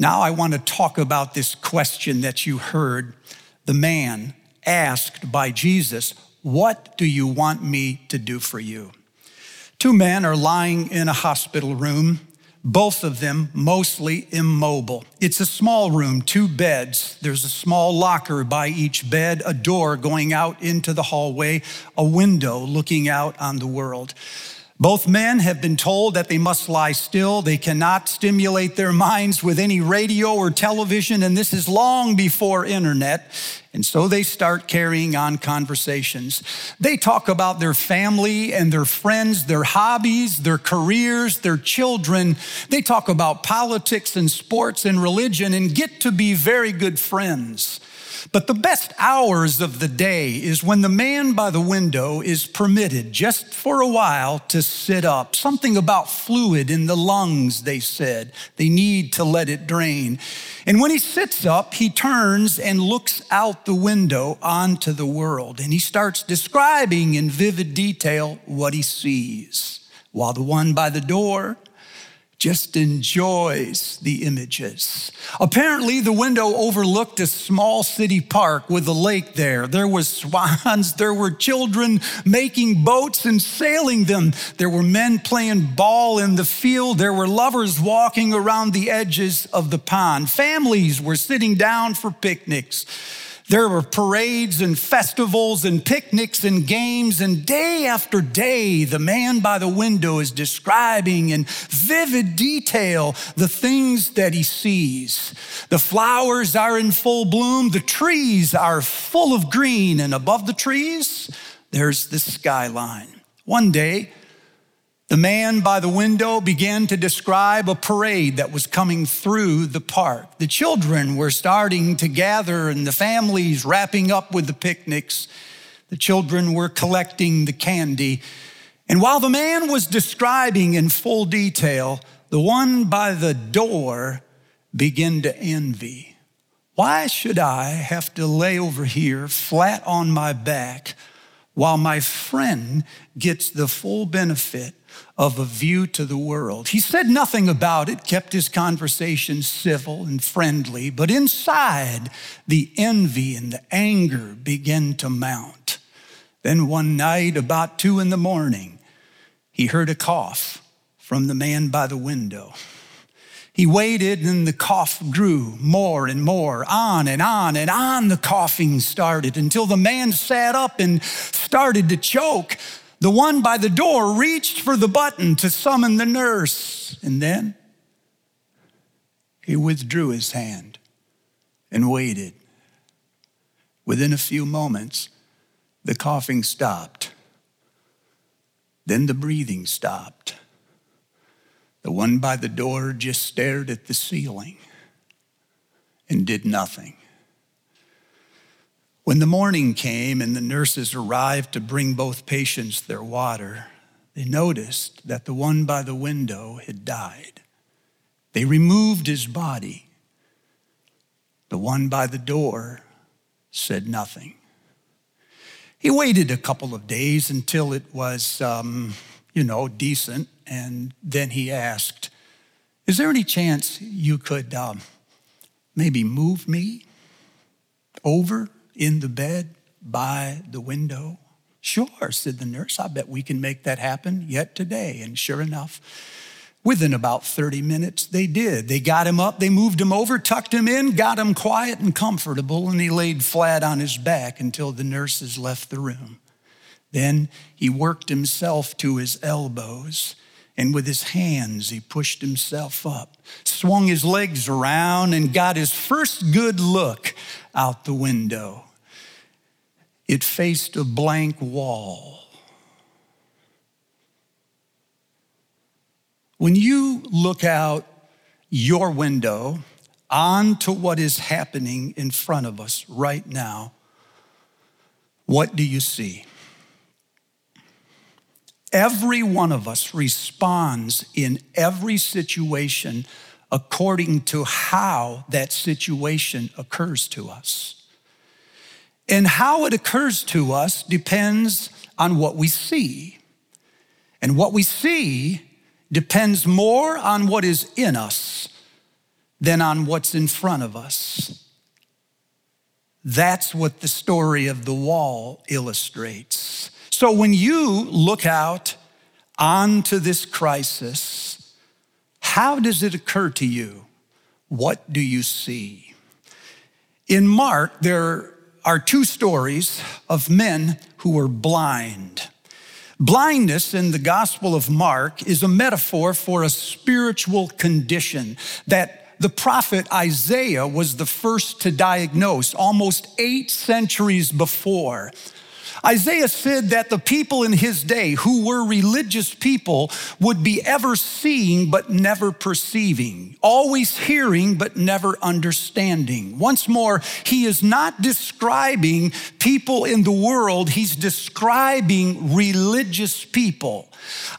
Now I want to talk about this question that you heard the man asked by Jesus, What do you want me to do for you? Two men are lying in a hospital room, both of them mostly immobile. It's a small room, two beds. There's a small locker by each bed, a door going out into the hallway, a window looking out on the world. Both men have been told that they must lie still. They cannot stimulate their minds with any radio or television, and this is long before internet. And so they start carrying on conversations. They talk about their family and their friends, their hobbies, their careers, their children. They talk about politics and sports and religion and get to be very good friends. But the best hours of the day is when the man by the window is permitted just for a while to sit up. Something about fluid in the lungs, they said. They need to let it drain. And when he sits up, he turns and looks out the window onto the world. And he starts describing in vivid detail what he sees. While the one by the door just enjoys the images. Apparently, the window overlooked a small city park with a lake there. There was swans, there were children making boats and sailing them. There were men playing ball in the field. There were lovers walking around the edges of the pond. Families were sitting down for picnics. There were parades and festivals and picnics and games, and day after day, the man by the window is describing in vivid detail the things that he sees. The flowers are in full bloom, the trees are full of green, and above the trees, there's the skyline. One day, the man by the window began to describe a parade that was coming through the park. The children were starting to gather and the families wrapping up with the picnics. The children were collecting the candy. And while the man was describing in full detail, the one by the door began to envy. Why should I have to lay over here flat on my back while my friend gets the full benefit of a view to the world. He said nothing about it, kept his conversation civil and friendly, but inside, the envy and the anger began to mount. Then one night, about two in the morning, he heard a cough from the man by the window. He waited and the cough grew more and more. On and on and on the coughing started until the man sat up and started to choke. The one by the door reached for the button to summon the nurse, and then he withdrew his hand and waited. Within a few moments, the coughing stopped. Then the breathing stopped. The one by the door just stared at the ceiling and did nothing. When the morning came and the nurses arrived to bring both patients their water, they noticed that the one by the window had died. They removed his body. The one by the door said nothing. He waited a couple of days until it was, um, you know, decent, and then he asked, Is there any chance you could um, maybe move me over in the bed by the window? Sure, said the nurse. I bet we can make that happen yet today. And sure enough, within about 30 minutes, they did. They got him up, they moved him over, tucked him in, got him quiet and comfortable, and he laid flat on his back until the nurses left the room. Then he worked himself to his elbows and with his hands, he pushed himself up, swung his legs around, and got his first good look out the window. It faced a blank wall. When you look out your window onto what is happening in front of us right now, what do you see? Every one of us responds in every situation according to how that situation occurs to us. And how it occurs to us depends on what we see. And what we see depends more on what is in us than on what's in front of us. That's what the story of the wall illustrates. So when you look out onto this crisis, how does it occur to you? What do you see? In Mark, there are two stories of men who were blind. Blindness in the Gospel of Mark is a metaphor for a spiritual condition that the prophet Isaiah was the first to diagnose almost eight centuries before. Isaiah said that the people in his day, who were religious people, would be ever seeing but never perceiving, always hearing but never understanding. Once more, he is not describing people in the world, he's describing religious people.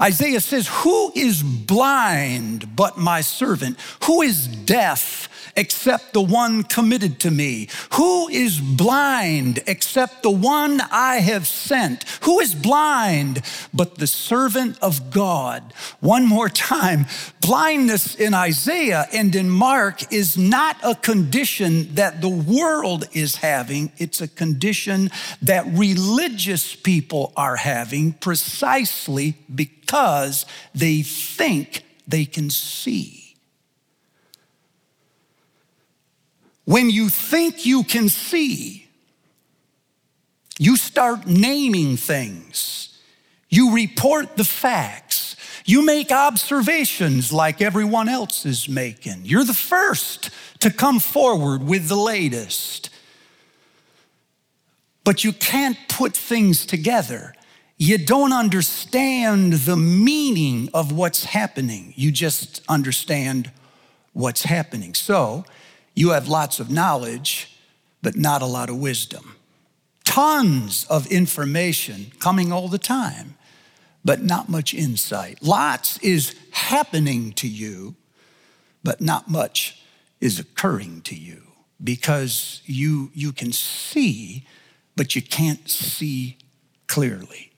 Isaiah says, Who is blind but my servant? Who is deaf? Except the one committed to me? Who is blind except the one I have sent? Who is blind but the servant of God? One more time blindness in Isaiah and in Mark is not a condition that the world is having, it's a condition that religious people are having precisely because they think they can see. When you think you can see, you start naming things. You report the facts. You make observations like everyone else is making. You're the first to come forward with the latest. But you can't put things together. You don't understand the meaning of what's happening. You just understand what's happening. So, you have lots of knowledge, but not a lot of wisdom. Tons of information coming all the time, but not much insight. Lots is happening to you, but not much is occurring to you because you, you can see, but you can't see clearly.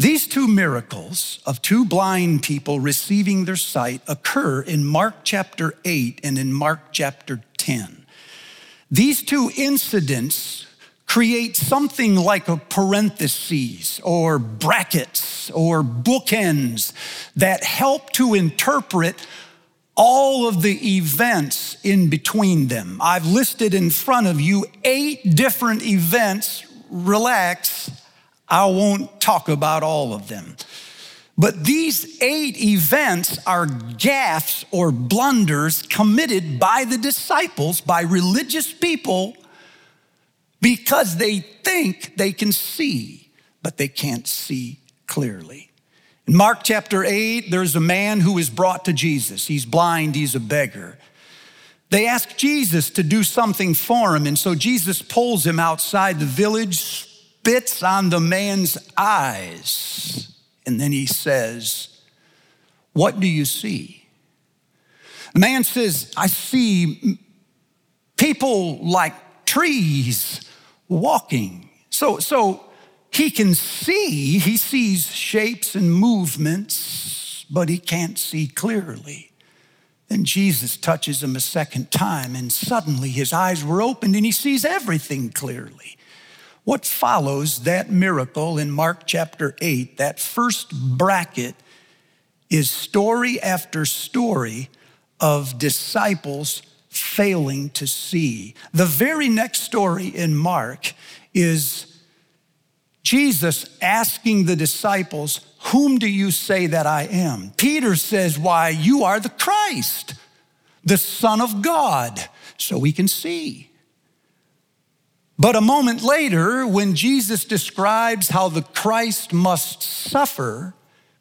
These two miracles of two blind people receiving their sight occur in Mark chapter 8 and in Mark chapter 10. These two incidents create something like a parentheses or brackets or bookends that help to interpret all of the events in between them. I've listed in front of you eight different events. Relax, I won't talk about all of them. But these eight events are gaffes or blunders committed by the disciples, by religious people, because they think they can see, but they can't see clearly. In Mark chapter 8, there's a man who is brought to Jesus. He's blind, he's a beggar. They ask Jesus to do something for him, and so Jesus pulls him outside the village, spits on the man's eyes. And then he says, What do you see? The man says, I see people like trees walking. So, so he can see, he sees shapes and movements, but he can't see clearly. Then Jesus touches him a second time, and suddenly his eyes were opened and he sees everything clearly. What follows that miracle in Mark chapter 8, that first bracket, is story after story of disciples failing to see. The very next story in Mark is Jesus asking the disciples, Whom do you say that I am? Peter says, Why, you are the Christ, the Son of God. So we can see. But a moment later, when Jesus describes how the Christ must suffer,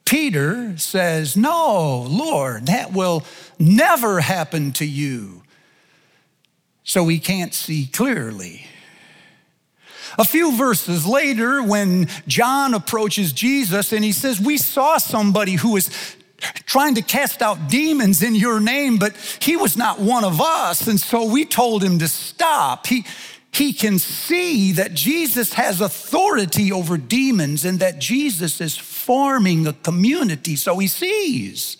Peter says, No, Lord, that will never happen to you. So he can't see clearly. A few verses later, when John approaches Jesus and he says, We saw somebody who was trying to cast out demons in your name, but he was not one of us. And so we told him to stop. He, he can see that Jesus has authority over demons and that Jesus is forming a community. So he sees.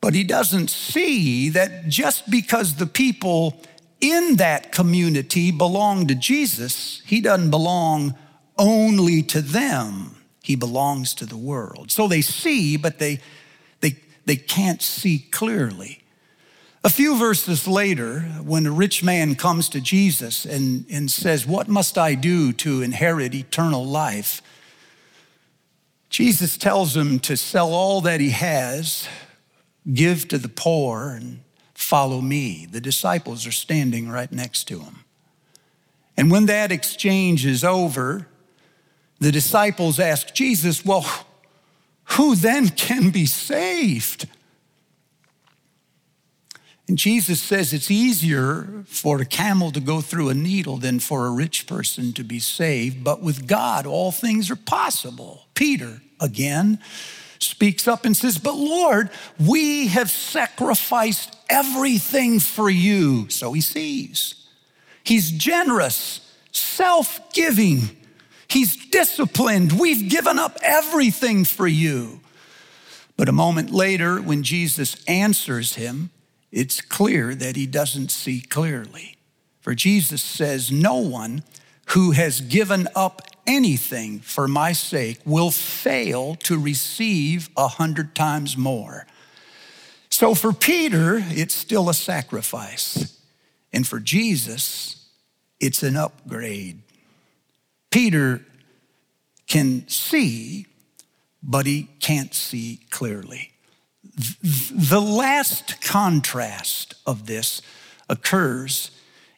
But he doesn't see that just because the people in that community belong to Jesus, he doesn't belong only to them. He belongs to the world. So they see, but they, they, they can't see clearly. A few verses later, when a rich man comes to Jesus and, and says, What must I do to inherit eternal life? Jesus tells him to sell all that he has, give to the poor, and follow me. The disciples are standing right next to him. And when that exchange is over, the disciples ask Jesus, Well, who then can be saved? And Jesus says it's easier for a camel to go through a needle than for a rich person to be saved, but with God, all things are possible. Peter, again, speaks up and says, But Lord, we have sacrificed everything for you. So he sees. He's generous, self giving, he's disciplined. We've given up everything for you. But a moment later, when Jesus answers him, it's clear that he doesn't see clearly. For Jesus says, No one who has given up anything for my sake will fail to receive a hundred times more. So for Peter, it's still a sacrifice. And for Jesus, it's an upgrade. Peter can see, but he can't see clearly. The last contrast of this occurs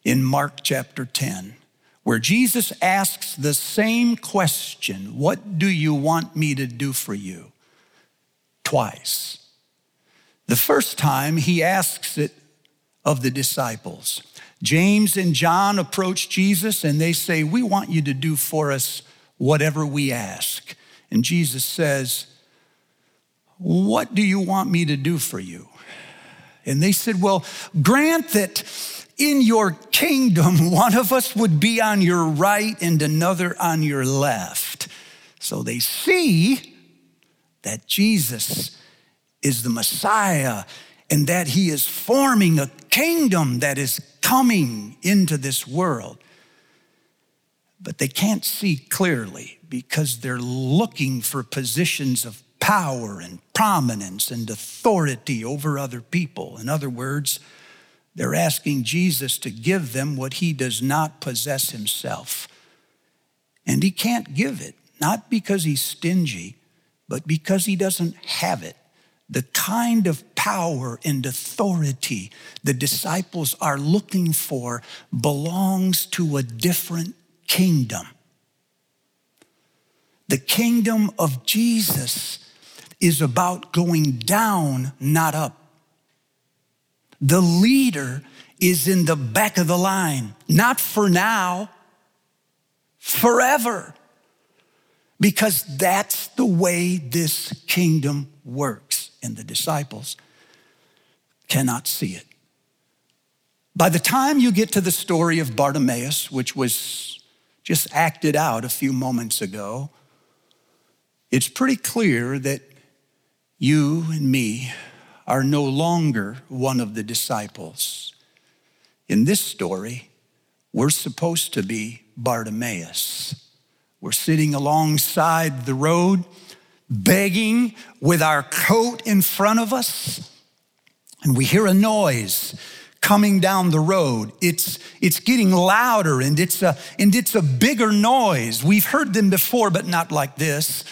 in Mark chapter 10, where Jesus asks the same question What do you want me to do for you? Twice. The first time he asks it of the disciples. James and John approach Jesus and they say, We want you to do for us whatever we ask. And Jesus says, what do you want me to do for you? And they said, Well, grant that in your kingdom, one of us would be on your right and another on your left. So they see that Jesus is the Messiah and that he is forming a kingdom that is coming into this world. But they can't see clearly because they're looking for positions of power and prominence and authority over other people. In other words, they're asking Jesus to give them what he does not possess himself. And he can't give it, not because he's stingy, but because he doesn't have it. The kind of power and authority the disciples are looking for belongs to a different kingdom. The kingdom of Jesus is about going down, not up. The leader is in the back of the line, not for now, forever. Because that's the way this kingdom works, and the disciples cannot see it. By the time you get to the story of Bartimaeus, which was just acted out a few moments ago, it's pretty clear that you and me are no longer one of the disciples. In this story, we're supposed to be Bartimaeus. We're sitting alongside the road, begging with our coat in front of us, and we hear a noise coming down the road. It's, it's getting louder and it's, a, and it's a bigger noise. We've heard them before, but not like this.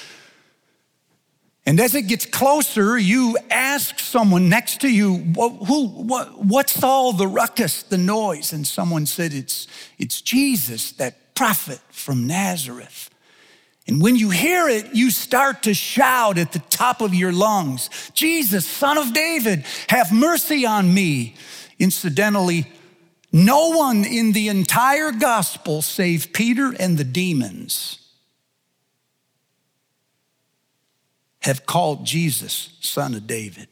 And as it gets closer, you ask someone next to you, who, what, what's all the ruckus, the noise? And someone said, it's, it's Jesus, that prophet from Nazareth. And when you hear it, you start to shout at the top of your lungs, Jesus, son of David, have mercy on me. Incidentally, no one in the entire gospel save Peter and the demons have called Jesus son of David.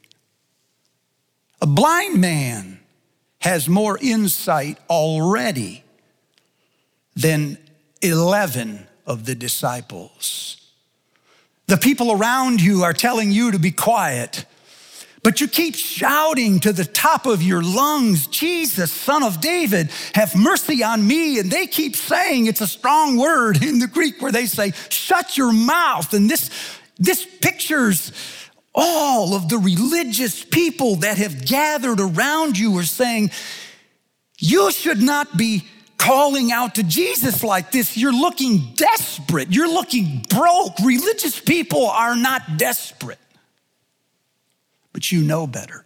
A blind man has more insight already than 11 of the disciples. The people around you are telling you to be quiet, But you keep shouting to the top of your lungs, Jesus, son of David, have mercy on me. And they keep saying, it's a strong word in the Greek where they say, shut your mouth. And this, this pictures all of the religious people that have gathered around you are saying, you should not be calling out to Jesus like this. You're looking desperate. You're looking broke. Religious people are not desperate. But you know better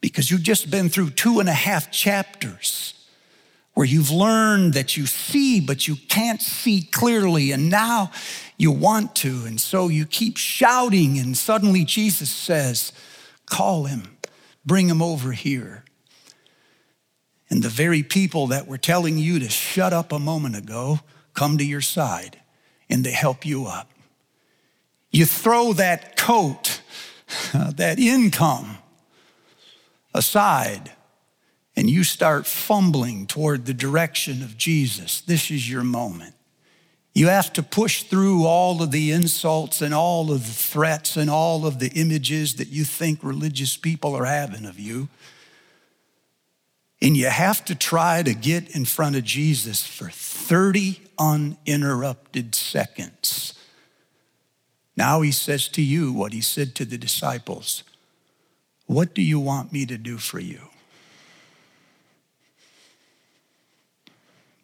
because you've just been through two and a half chapters where you've learned that you see, but you can't see clearly. And now you want to. And so you keep shouting. And suddenly Jesus says, Call him, bring him over here. And the very people that were telling you to shut up a moment ago come to your side and they help you up. You throw that coat, that income aside, and you start fumbling toward the direction of Jesus. This is your moment. You have to push through all of the insults and all of the threats and all of the images that you think religious people are having of you. And you have to try to get in front of Jesus for 30 uninterrupted seconds. Now he says to you what he said to the disciples What do you want me to do for you?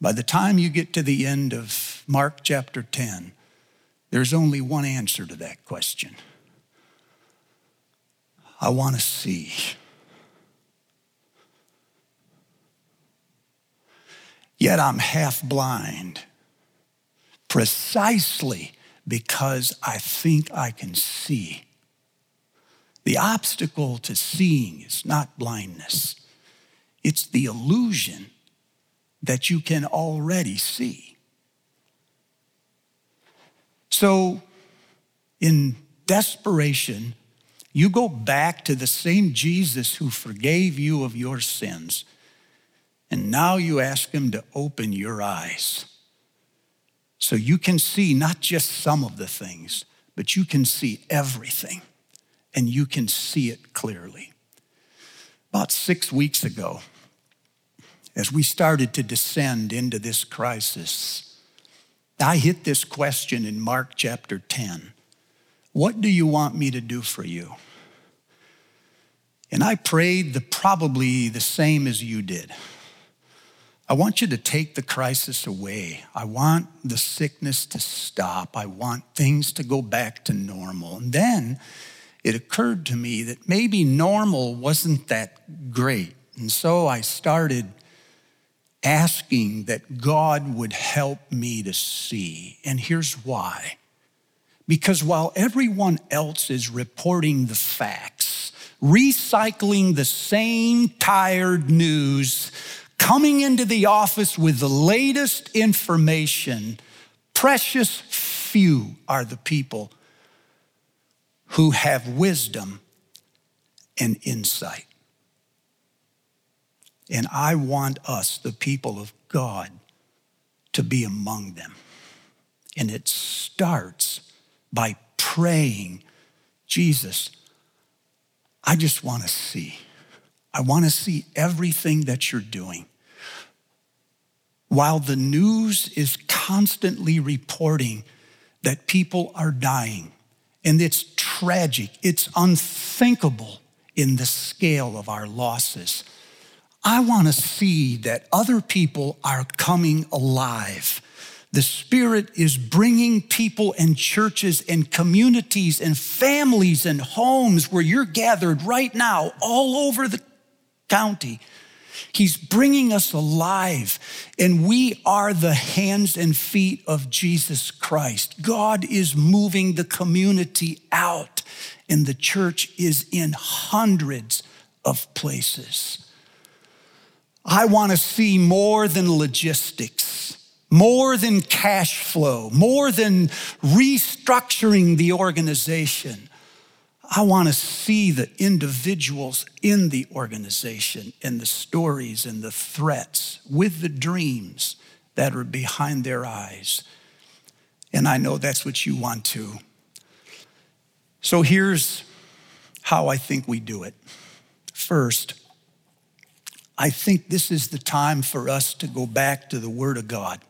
By the time you get to the end of Mark chapter 10, there's only one answer to that question. I want to see. Yet I'm half blind precisely because I think I can see. The obstacle to seeing is not blindness, it's the illusion that you can already see. So, in desperation, you go back to the same Jesus who forgave you of your sins and now you ask Him to open your eyes so you can see not just some of the things, but you can see everything and you can see it clearly. About six weeks ago, as we started to descend into this crisis, I hit this question in Mark chapter 10 What do you want me to do for you? And I prayed the, probably the same as you did. I want you to take the crisis away. I want the sickness to stop. I want things to go back to normal. And then it occurred to me that maybe normal wasn't that great. And so I started asking that God would help me to see. And here's why. Because while everyone else is reporting the facts, recycling the same tired news, coming into the office with the latest information, precious few are the people who have wisdom and insight. And I want us, the people of God, to be among them. And it starts by praying, Jesus, I just want to see. I want to see everything that you're doing. While the news is constantly reporting that people are dying, and it's tragic, it's unthinkable in the scale of our losses. I want to see that other people are coming alive. The Spirit is bringing people and churches and communities and families and homes where you're gathered right now, all over the county. He's bringing us alive, and we are the hands and feet of Jesus Christ. God is moving the community out, and the church is in hundreds of places. I want to see more than logistics, more than cash flow, more than restructuring the organization. I want to see the individuals in the organization and the stories and the threats with the dreams that are behind their eyes. And I know that's what you want to. So here's how I think we do it. First, I think this is the time for us to go back to the Word of God.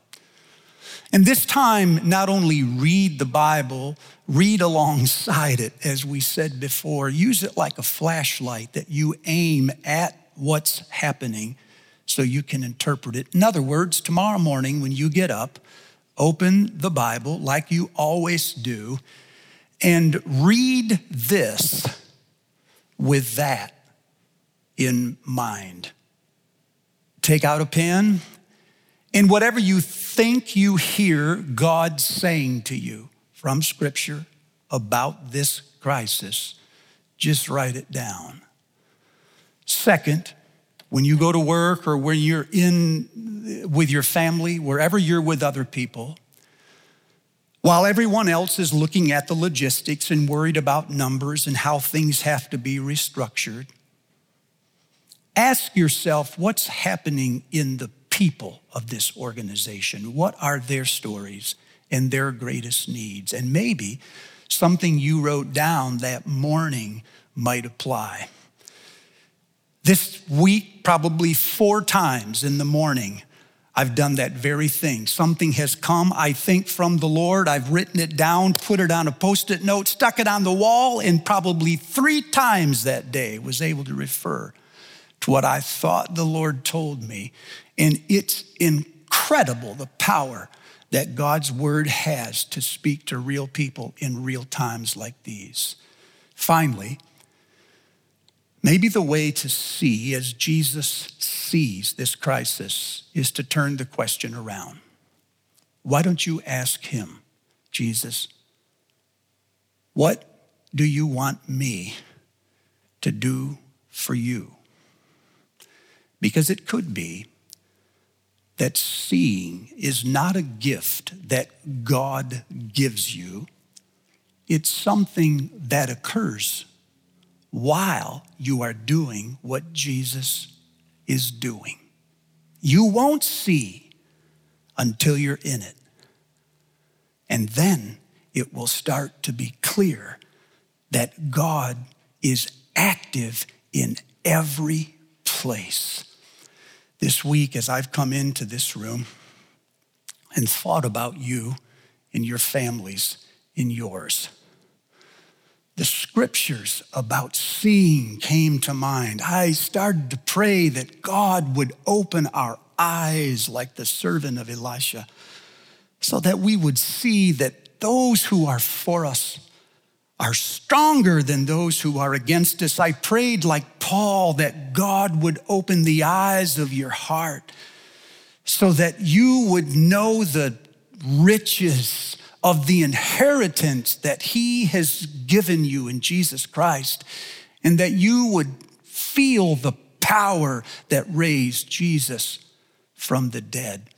And this time, not only read the Bible, read alongside it, as we said before, use it like a flashlight that you aim at what's happening so you can interpret it. In other words, tomorrow morning when you get up, open the Bible like you always do and read this with that in mind. Take out a pen, and whatever you think you hear God saying to you from Scripture about this crisis, just write it down. Second, when you go to work or when you're in with your family, wherever you're with other people, while everyone else is looking at the logistics and worried about numbers and how things have to be restructured, ask yourself what's happening in the people of this organization. What are their stories and their greatest needs? And maybe something you wrote down that morning might apply. This week, probably four times in the morning, I've done that very thing. Something has come, I think, from the Lord. I've written it down, put it on a post it note, stuck it on the wall, and probably three times that day was able to refer to what I thought the Lord told me. And it's incredible the power that God's word has to speak to real people in real times like these. Finally, Maybe the way to see as Jesus sees this crisis is to turn the question around. Why don't you ask him, Jesus, what do you want me to do for you? Because it could be that seeing is not a gift that God gives you, it's something that occurs while you are doing what Jesus is doing. You won't see until you're in it. And then it will start to be clear that God is active in every place. This week, as I've come into this room and thought about you and your families in yours, the scriptures about seeing came to mind. I started to pray that God would open our eyes like the servant of Elisha so that we would see that those who are for us are stronger than those who are against us. I prayed like Paul that God would open the eyes of your heart so that you would know the riches of the inheritance that He has given you in Jesus Christ, and that you would feel the power that raised Jesus from the dead.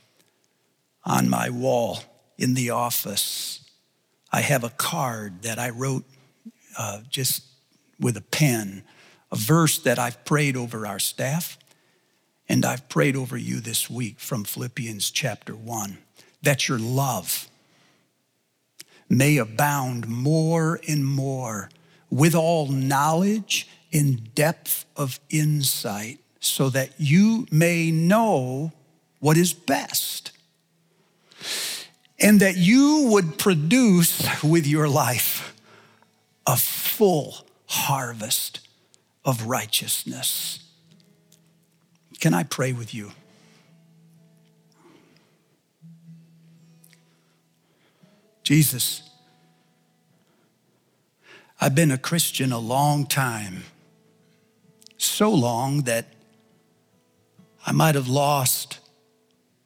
On my wall in the office, I have a card that I wrote uh, just with a pen, a verse that I've prayed over our staff, and I've prayed over you this week from Philippians chapter 1 that your love may abound more and more with all knowledge and depth of insight, so that you may know what is best, and that you would produce with your life a full harvest of righteousness. Can I pray with you? Jesus, I've been a Christian a long time, so long that I might have lost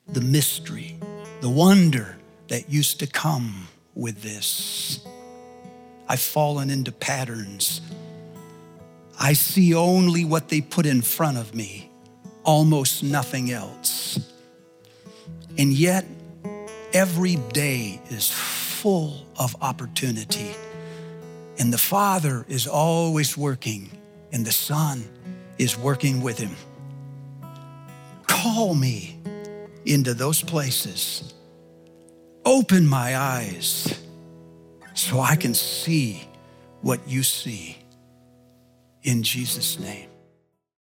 the mystery, the wonder that used to come with this. I've fallen into patterns. I see only what they put in front of me, almost nothing else. And yet, every day is full of opportunity. And the Father is always working, and the Son is working with him. Call me into those places. Open my eyes so I can see what you see. in Jesus' name.